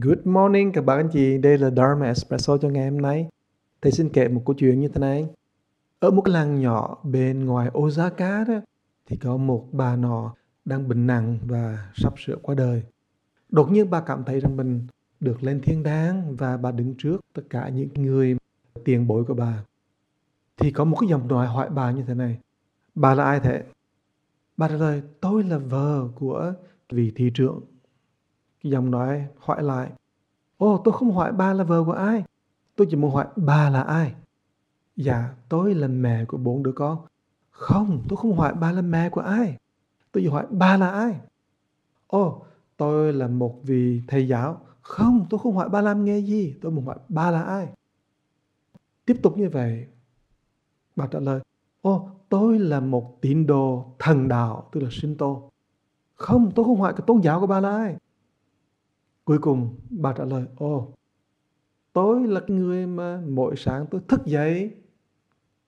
Good morning các bạn anh chị, đây là Dharma Espresso cho ngày hôm nay. Thầy xin kể một câu chuyện như thế này. Ở một cái làng nhỏ bên ngoài Osaka đó, thì có một bà nọ đang bệnh nặng và sắp sửa qua đời. Đột nhiên bà cảm thấy rằng mình được lên thiên đàng và bà đứng trước tất cả những người tiền bối của bà. Thì có một cái dòng nói hỏi bà như thế này. Bà là ai thế? Bà trả lời, tôi là vợ của vị thị trưởng Giọng dòng nói hỏi lại. Ồ, tôi không hỏi ba là vợ của ai? Tôi chỉ muốn hỏi ba là ai? Dạ tôi là mẹ của bốn đứa con. Không, tôi không hỏi ba là mẹ của ai? Tôi chỉ hỏi ba là ai? Ồ, tôi là một vị thầy giáo. Không, tôi không hỏi ba làm nghề gì, Tôi muốn hỏi ba là ai? Tiếp tục như vậy, Bà trả lời, Ồ, tôi là một tín đồ thần đạo, Tức là Shinto. Không, tôi không hỏi cái tôn giáo của ba là ai? Cuối cùng bà trả lời, ồ, tôi là người mà mỗi sáng tôi thức dậy,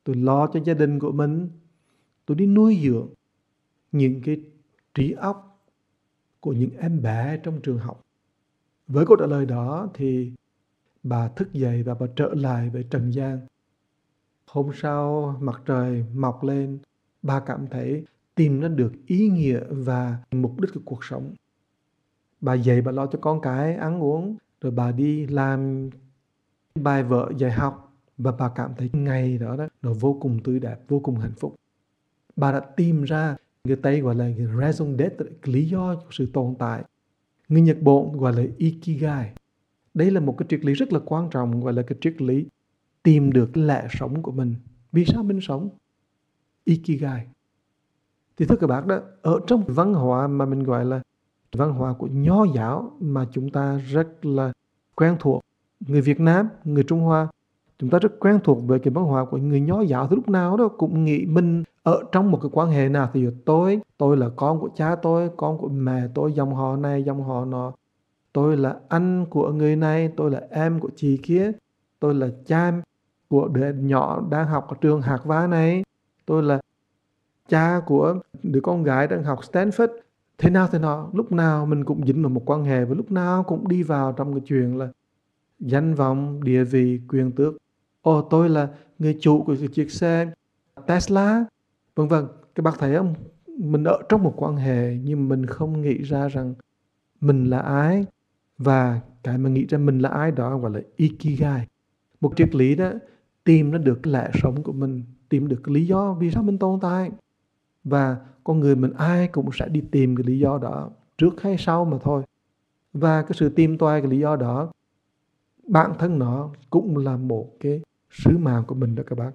tôi lo cho gia đình của mình, tôi đi nuôi dưỡng những cái trí óc của những em bé trong trường học. Với câu trả lời đó thì bà thức dậy và bà trở lại với Trần gian. Hôm sau mặt trời mọc lên, bà cảm thấy tìm ra được ý nghĩa và mục đích của cuộc sống bà dạy, bà lo cho con cái, ăn uống, rồi bà đi làm bài vợ dạy học. Và bà cảm thấy ngày đó đó, nó vô cùng tươi đẹp, vô cùng hạnh phúc. Bà đã tìm ra người tây gọi là raison d'être, lý do của sự tồn tại. Người nhật bản gọi là ikigai. Đây là một cái triết lý rất là quan trọng, gọi là cái triết lý tìm được lẽ sống của mình. Vì sao mình sống? Ikigai. Thì thưa các bạn đó, ở trong văn hóa mà mình gọi là văn hóa của nho giáo mà chúng ta rất là quen thuộc. Người Việt Nam, người Trung Hoa, chúng ta rất quen thuộc với cái văn hóa của người nho giáo thì lúc nào đó cũng nghĩ mình ở trong một cái quan hệ nào thì tôi, tôi là con của cha tôi, con của mẹ tôi, dòng họ này, dòng họ nọ. Tôi là anh của người này, tôi là em của chị kia, tôi là cha của đứa nhỏ đang học ở trường Hạc Vá này, tôi là cha của đứa con gái đang học Stanford thế nào thế nào? Lúc nào mình cũng dính vào một quan hệ và lúc nào cũng đi vào trong cái chuyện là danh vọng, địa vị, quyền tước. Ồ, tôi là người chủ của cái chiếc xe Tesla. Vân vân các bác thấy không? Mình ở trong một quan hệ nhưng mình không nghĩ ra rằng mình là ai. Và cái mà nghĩ ra mình là ai đó gọi là ikigai. Một triết lý đó, tìm nó được cái lẽ sống của mình, tìm được cái lý do vì sao mình tồn tại. Và con người mình ai cũng sẽ đi tìm cái lý do đó, trước hay sau mà thôi. Và cái sự tìm toai cái lý do đó, bản thân nó cũng là một cái sứ mạng của mình đó các bạn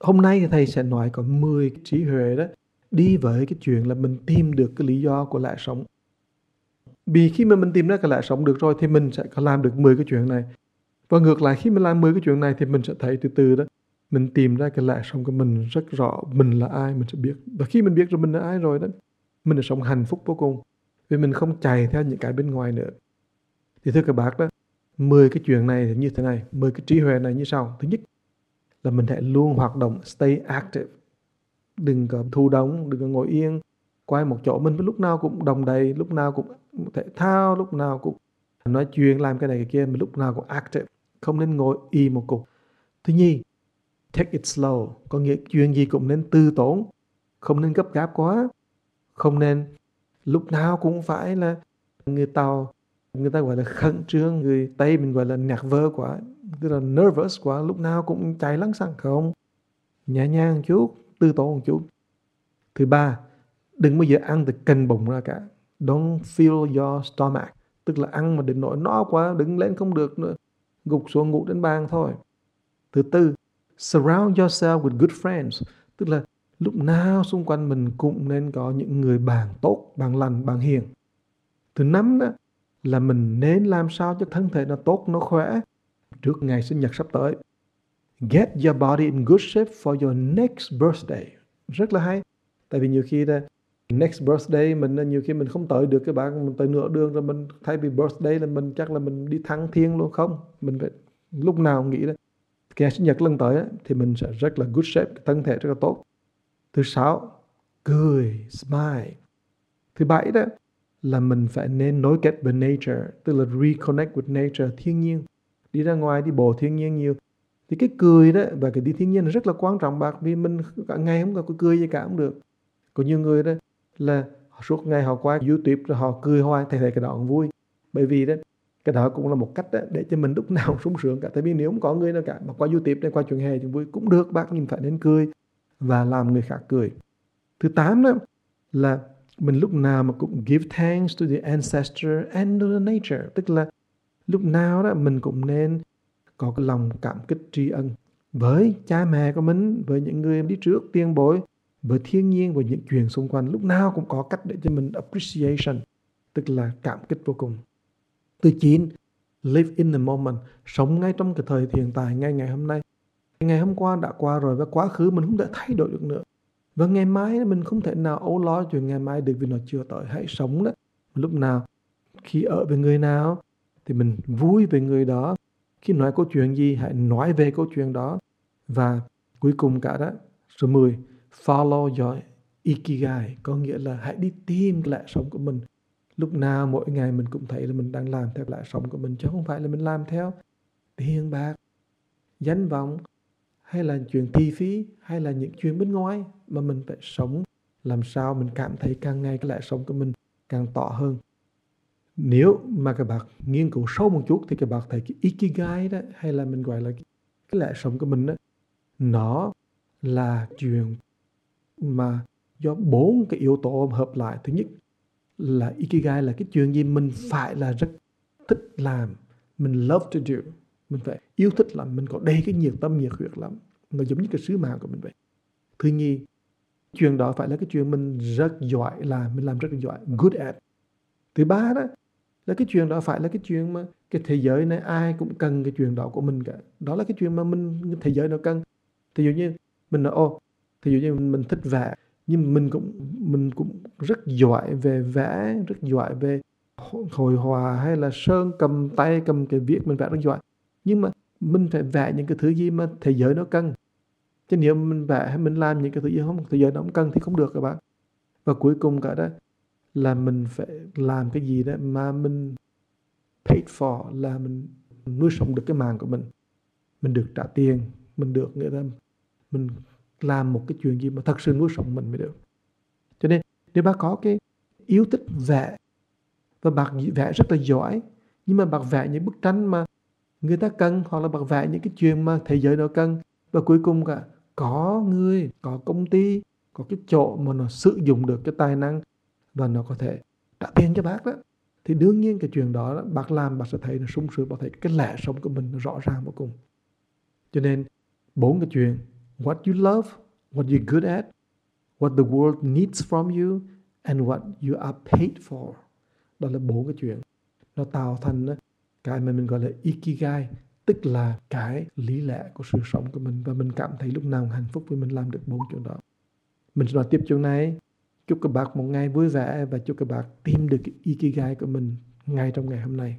hôm nay thì thầy sẽ nói có 10 cái trí huệ đó, đi với cái chuyện là mình tìm được cái lý do của lẽ sống. Vì khi mà mình tìm ra cái lẽ sống được rồi thì mình sẽ có làm được 10 cái chuyện này. Và ngược lại, khi mình làm 10 cái chuyện này thì mình sẽ thấy từ từ đó mình tìm ra cái lẽ sống của mình rất rõ, mình là ai, mình sẽ biết. Và khi mình biết rồi mình là ai rồi đó, mình sẽ sống hạnh phúc vô cùng. Vì mình không chạy theo những cái bên ngoài nữa. Thì thưa các bác đó 10 cái chuyện này thì như thế này 10 cái trí huệ này như sau. Thứ nhất là mình hãy luôn hoạt động, stay active. Đừng có thu đóng, đừng có ngồi yên quay một chỗ. Mình lúc nào cũng đồng đầy, lúc nào cũng thể thao, lúc nào cũng nói chuyện, làm cái này cái kia, mình lúc nào cũng active, không nên ngồi y một cục. Thứ nhì take it slow. Có nghĩa chuyện gì cũng nên tư tốn. Không nên gấp gáp quá. Không nên lúc nào cũng phải là người tàu người ta gọi là khẩn trương, người tây mình gọi là nhạc vơ quá, tức là nervous quá, lúc nào cũng chạy lắng xăng, không? Nhẹ nhàng một chút, tư tốn một chút. Thứ ba, đừng bao giờ ăn từ cần bụng ra cả. Don't fill your stomach. Tức là ăn mà đến nỗi no quá, đứng lên không được nữa. Gục xuống ngủ trên bàn thôi. Thứ tư surround yourself with good friends. Tức là lúc nào xung quanh mình cũng nên có những người bạn tốt, bạn lành, bạn hiền. Thứ năm đó là mình nên làm sao cho thân thể nó tốt, nó khỏe trước ngày sinh nhật sắp tới. Get your body in good shape for your next birthday. Rất là hay. Tại vì nhiều khi đó next birthday mình nhiều khi mình không tới được cái bạn mình tới nửa đường rồi mình thay vì birthday là mình, chắc là mình đi thăng thiên luôn, không? Mình phải lúc nào nghĩ đó ngày sinh nhật lần tới thì mình sẽ rất là good shape, thân thể rất là tốt. Thứ sáu, cười, smile. Thứ bảy đó là mình phải nên nối kết với nature tức là reconnect with nature thiên nhiên đi ra ngoài đi bộ thiên nhiên nhiều thì cái cười đó và cái đi thiên nhiên là rất là quan trọng bạc vì mình cả ngày không có cười gì cả cũng được có nhiều người đó là suốt ngày họ qua youtube rồi họ cười hoài thầy thấy cái đó cũng vui bởi vì đó cái đó cũng là một cách để cho mình lúc nào sung sướng cả. Tại vì nếu không có người nào cả, mà qua youtube này, qua truyền hè thì vui cũng được, bác nhìn phải nên cười và làm người khác cười. Thứ tám đó là mình lúc nào mà cũng give thanks to the ancestor and to the nature. Tức là lúc nào đó mình cũng nên có cái lòng cảm kích tri ân với cha mẹ của mình, với những người đi trước tiên bối, với thiên nhiên, với những chuyện xung quanh. Lúc nào cũng có cách để cho mình appreciation, tức là cảm kích vô cùng thứ chín live in the moment, sống ngay trong cái thời hiện tại, ngay ngày hôm nay. Ngày hôm qua đã qua rồi và quá khứ mình không thể thay đổi được nữa. Và ngày mai mình không thể nào âu lo chuyện ngày mai được vì nó chưa tới. Hãy sống đó. Lúc nào, khi ở với người nào thì mình vui về người đó. Khi nói câu chuyện gì, hãy nói về câu chuyện đó. Và cuối cùng cả đó, số 10 follow your ikigai. Có nghĩa là hãy đi tìm lẽ sống của mình lúc nào mỗi ngày mình cũng thấy là mình đang làm theo lẽ sống của mình chứ không phải là mình làm theo tiền bạc danh vọng hay là chuyện thi phí hay là những chuyện bên ngoài mà mình phải sống. Làm sao mình cảm thấy càng ngày cái lẽ sống của mình càng tỏ hơn. Nếu mà các bạn nghiên cứu sâu một chút thì các bạn thấy cái ikigai đó hay là mình gọi là cái, cái lẽ sống của mình đó nó là chuyện mà do bốn cái yếu tố hợp lại. Thứ nhất là ikigai, là cái chuyện gì mình phải là rất thích làm, mình love to do. Mình phải yêu thích lắm, mình có đầy cái nhiệt tâm, nhiệt huyết lắm. Nó giống như cái sứ mạng của mình vậy. Thứ nhì, chuyện đó phải là cái chuyện mình rất giỏi làm, mình làm rất là giỏi, good at. Thứ ba đó là cái chuyện đó phải là cái chuyện mà cái thế giới này ai cũng cần cái chuyện đó của mình cả. Đó là cái chuyện mà mình, thế giới nó cần. Thì dụ như mình nói ô thì dụ như mình thích vẽ nhưng mình cũng mình cũng rất giỏi về vẽ, rất giỏi về hồi hòa hay là sơn, cầm tay, cầm cái viết, mình vẽ rất giỏi. Nhưng mà mình phải vẽ những cái thứ gì mà thế giới nó cần. Chứ nếu mình vẽ hay mình làm những cái thứ gì không, thế giới nó không cần thì không được các bạn. Và cuối cùng cả đó là mình phải làm cái gì đó mà mình paid for, là mình nuôi sống được cái mạng của mình. Mình được trả tiền, mình được, nghĩa là mình làm một cái chuyện gì mà thật sự nuôi sống mình mới được. Cho nên, nếu bác có cái yêu thích vẽ, và bác vẽ rất là giỏi, nhưng mà bác vẽ những bức tranh mà người ta cần, hoặc là bác vẽ những cái chuyện mà thế giới nó cần, và cuối cùng cả có người, có công ty, có cái chỗ mà nó sử dụng được cái tài năng, và nó có thể trả tiền cho bác đó, thì đương nhiên cái chuyện đó, bác làm bác sẽ thấy nó sung sướng, bác thấy cái lẽ sống của mình nó rõ ràng vô cùng. Cho nên, bốn cái chuyện what you love, what you're good at, what the world needs from you, and what you are paid for. Đó là bốn cái chuyện. Nó tạo thành cái mà mình gọi là ikigai, tức là cái lý lẽ của sự sống của mình. Và mình cảm thấy lúc nào hạnh phúc vì mình làm được bốn chuyện đó. Mình sẽ nói tiếp chuyện này. Chúc các bạn một ngày vui vẻ và chúc các bạn tìm được cái ikigai của mình ngay trong ngày hôm nay.